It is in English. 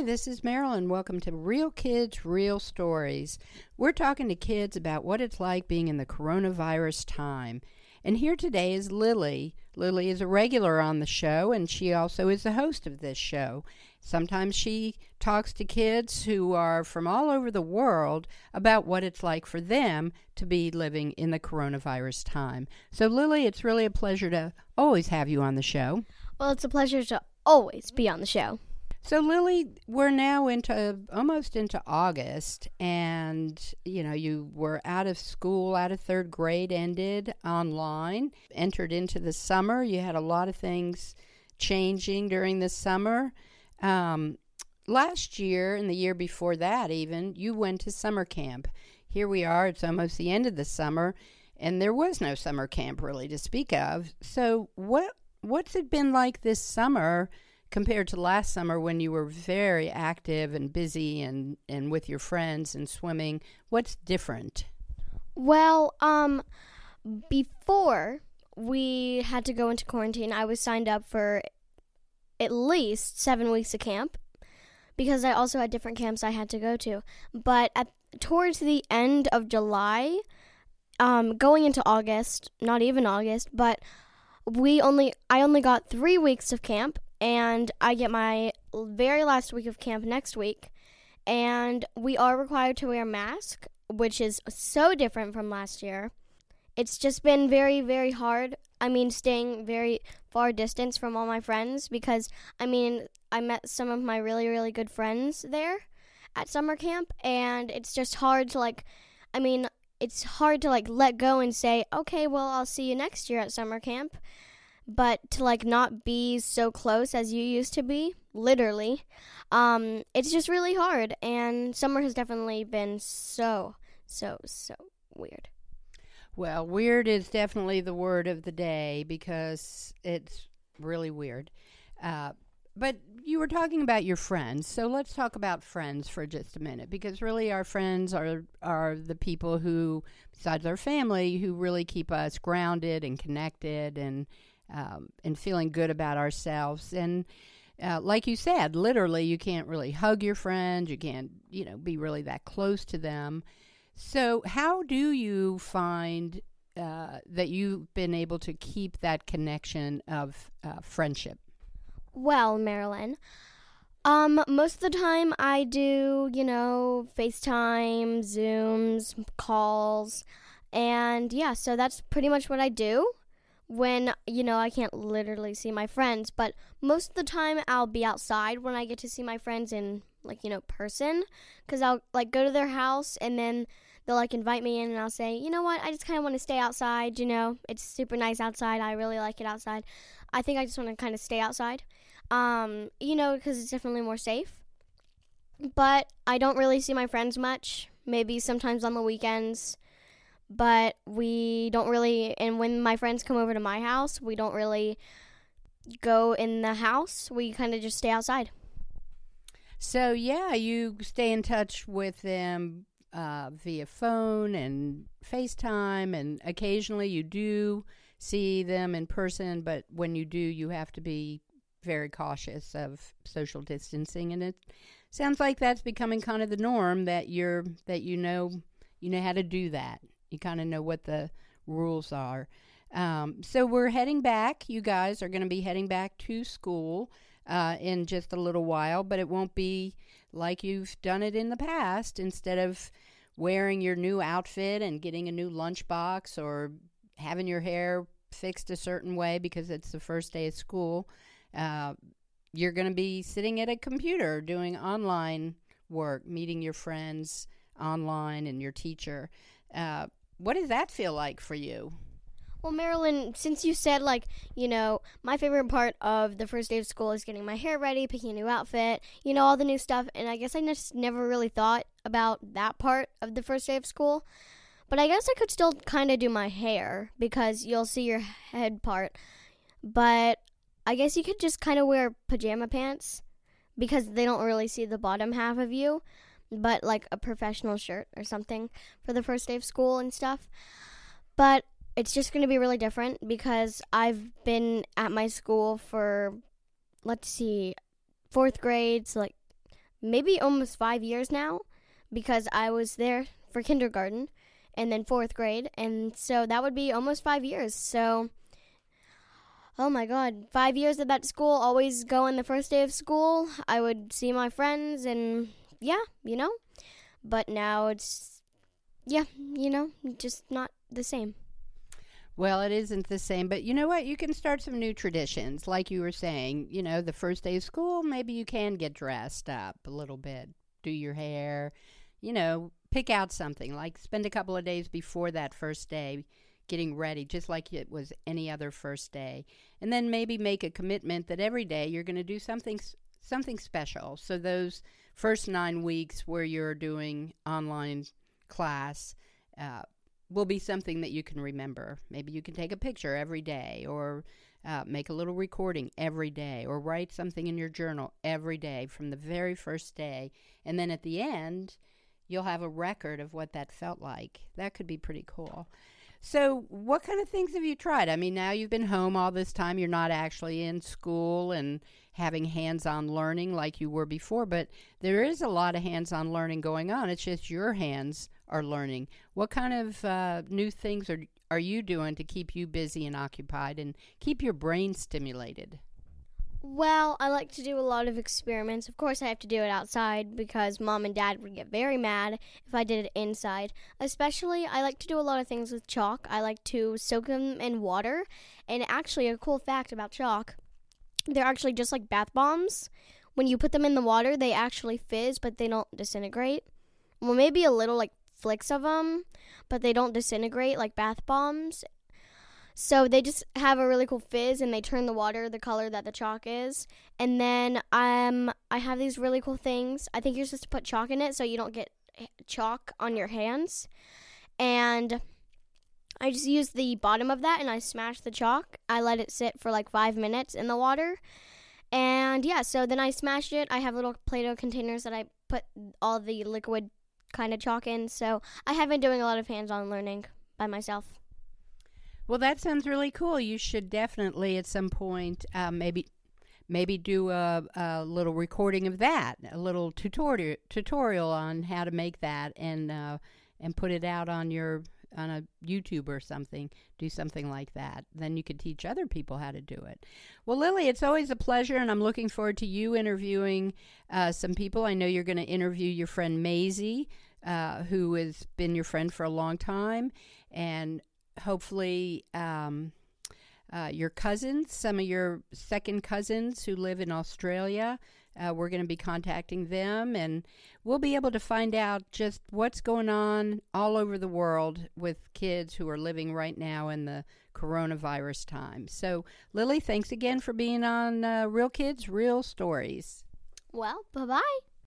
Hi, this is Marilyn. Welcome to Real Kids, Real Stories. We're talking to kids about what it's like being in the coronavirus time. And here today is Lily. Lily is a regular on the show, and she also is the host of this show. Sometimes she talks to kids who are from all over the world about what it's like for them to be living in the coronavirus time. So, Lily, it's really a pleasure to always have you on the show. Well, it's a pleasure to always be on the show. So, Lily, we're now into almost into August, and you know, you were out of school, out of third grade, ended online, entered into the summer. You had a lot of things changing during the summer. Um, last year and the year before that, even, you went to summer camp. Here we are, it's almost the end of the summer, and there was no summer camp really to speak of. So, what what's it been like this summer? Compared to last summer when you were very active and busy and, and with your friends and swimming? What's different? Well, um, before we had to go into quarantine, I was signed up for at least seven weeks of camp because I also had different camps I had to go to. But at towards the end of July, um, going into August, not even August, but we only I only got three weeks of camp and I get my very last week of camp next week. And we are required to wear a mask, which is so different from last year. It's just been very, very hard. I mean, staying very far distance from all my friends because, I mean, I met some of my really, really good friends there at summer camp, and it's just hard to, like, I mean, it's hard to, like, let go and say, okay, well, I'll see you next year at summer camp but to like not be so close as you used to be literally um it's just really hard and summer has definitely been so so so weird. Well weird is definitely the word of the day because it's really weird. Uh, but you were talking about your friends so let's talk about friends for just a minute because really our friends are are the people who besides our family who really keep us grounded and connected and um, and feeling good about ourselves. And uh, like you said, literally, you can't really hug your friends. You can't, you know, be really that close to them. So, how do you find uh, that you've been able to keep that connection of uh, friendship? Well, Marilyn, um, most of the time I do, you know, FaceTime, Zooms, calls, and yeah, so that's pretty much what I do when you know I can't literally see my friends, but most of the time I'll be outside when I get to see my friends in like you know person cuz I'll like go to their house and then they'll like invite me in and I'll say, "You know what? I just kind of want to stay outside, you know. It's super nice outside. I really like it outside. I think I just want to kind of stay outside." Um, you know, cuz it's definitely more safe. But I don't really see my friends much. Maybe sometimes on the weekends but we don't really and when my friends come over to my house we don't really go in the house. We kind of just stay outside. So yeah you stay in touch with them uh, via phone and facetime and occasionally you do see them in person but when you do you have to be very cautious of social distancing and it sounds like that's becoming kind of the norm that you're that you know you know how to do that you kind of know what the rules are. Um, so we're heading back. You guys are going to be heading back to school uh, in just a little while, but it won't be like you've done it in the past. Instead of wearing your new outfit and getting a new lunchbox or having your hair fixed a certain way because it's the first day of school, uh, you're going to be sitting at a computer doing online work, meeting your friends online and your teacher. Uh, what does that feel like for you? Well, Marilyn, since you said, like, you know, my favorite part of the first day of school is getting my hair ready, picking a new outfit, you know, all the new stuff, and I guess I just never really thought about that part of the first day of school. But I guess I could still kind of do my hair because you'll see your head part. But I guess you could just kind of wear pajama pants because they don't really see the bottom half of you but like a professional shirt or something for the first day of school and stuff. But it's just going to be really different because I've been at my school for let's see, fourth grade, so like maybe almost five years now because I was there for kindergarten and then fourth grade. And so that would be almost five years. So, oh my God, five years at that school, always going the first day of school. I would see my friends and yeah, you know. But now it's, yeah, you know, just not the same. Well, it isn't the same, but you know what? You can start some new traditions. Like you were saying, you know, the first day of school, maybe you can get dressed up a little bit, do your hair, you know, pick out something, like spend a couple of days before that first day getting ready, just like it was any other first day. And then maybe make a commitment that every day you're going to do something something special. So those first 9 weeks where you're doing online class, uh, will be something that you can remember. Maybe you can take a picture every day or uh, make a little recording every day or write something in your journal every day from the very first day. And then at the end, you'll have a record of what that felt like. That could be pretty cool. So, what kind of things have you tried? I mean, now you've been home all this time. You're not actually in school and having hands on learning like you were before, but there is a lot of hands on learning going on. It's just your hands are learning. What kind of uh, new things are, are you doing to keep you busy and occupied and keep your brain stimulated? Well, I like to do a lot of experiments. Of course, I have to do it outside because mom and dad would get very mad if I did it inside. Especially, I like to do a lot of things with chalk. I like to soak them in water. And actually, a cool fact about chalk they're actually just like bath bombs. When you put them in the water, they actually fizz, but they don't disintegrate. Well, maybe a little like flicks of them, but they don't disintegrate like bath bombs. So they just have a really cool fizz and they turn the water the color that the chalk is. And then um I have these really cool things. I think you're supposed to put chalk in it so you don't get chalk on your hands. And I just use the bottom of that and I smash the chalk. I let it sit for like 5 minutes in the water. And yeah, so then I smash it. I have little Play-Doh containers that I put all the liquid kind of chalk in. So I have been doing a lot of hands-on learning by myself. Well, that sounds really cool. You should definitely at some point uh, maybe maybe do a, a, little recording of that, a little tutorial tutorial on how to make that, and uh, and put it out on your on a YouTube or something. Do something like that. Then you could teach other people how to do it. Well, Lily, it's always a pleasure, and I'm looking forward to you interviewing uh, some people. I know you're going to interview your friend Maisie, uh, who has been your friend for a long time, and hopefully um, uh, your cousins, some of your second cousins who live in Australia. Uh, we're going to be contacting them, and we'll be able to find out just what's going on all over the world with kids who are living right now in the coronavirus time. So, Lily, thanks again for being on uh, Real Kids, Real Stories. Well, bye bye.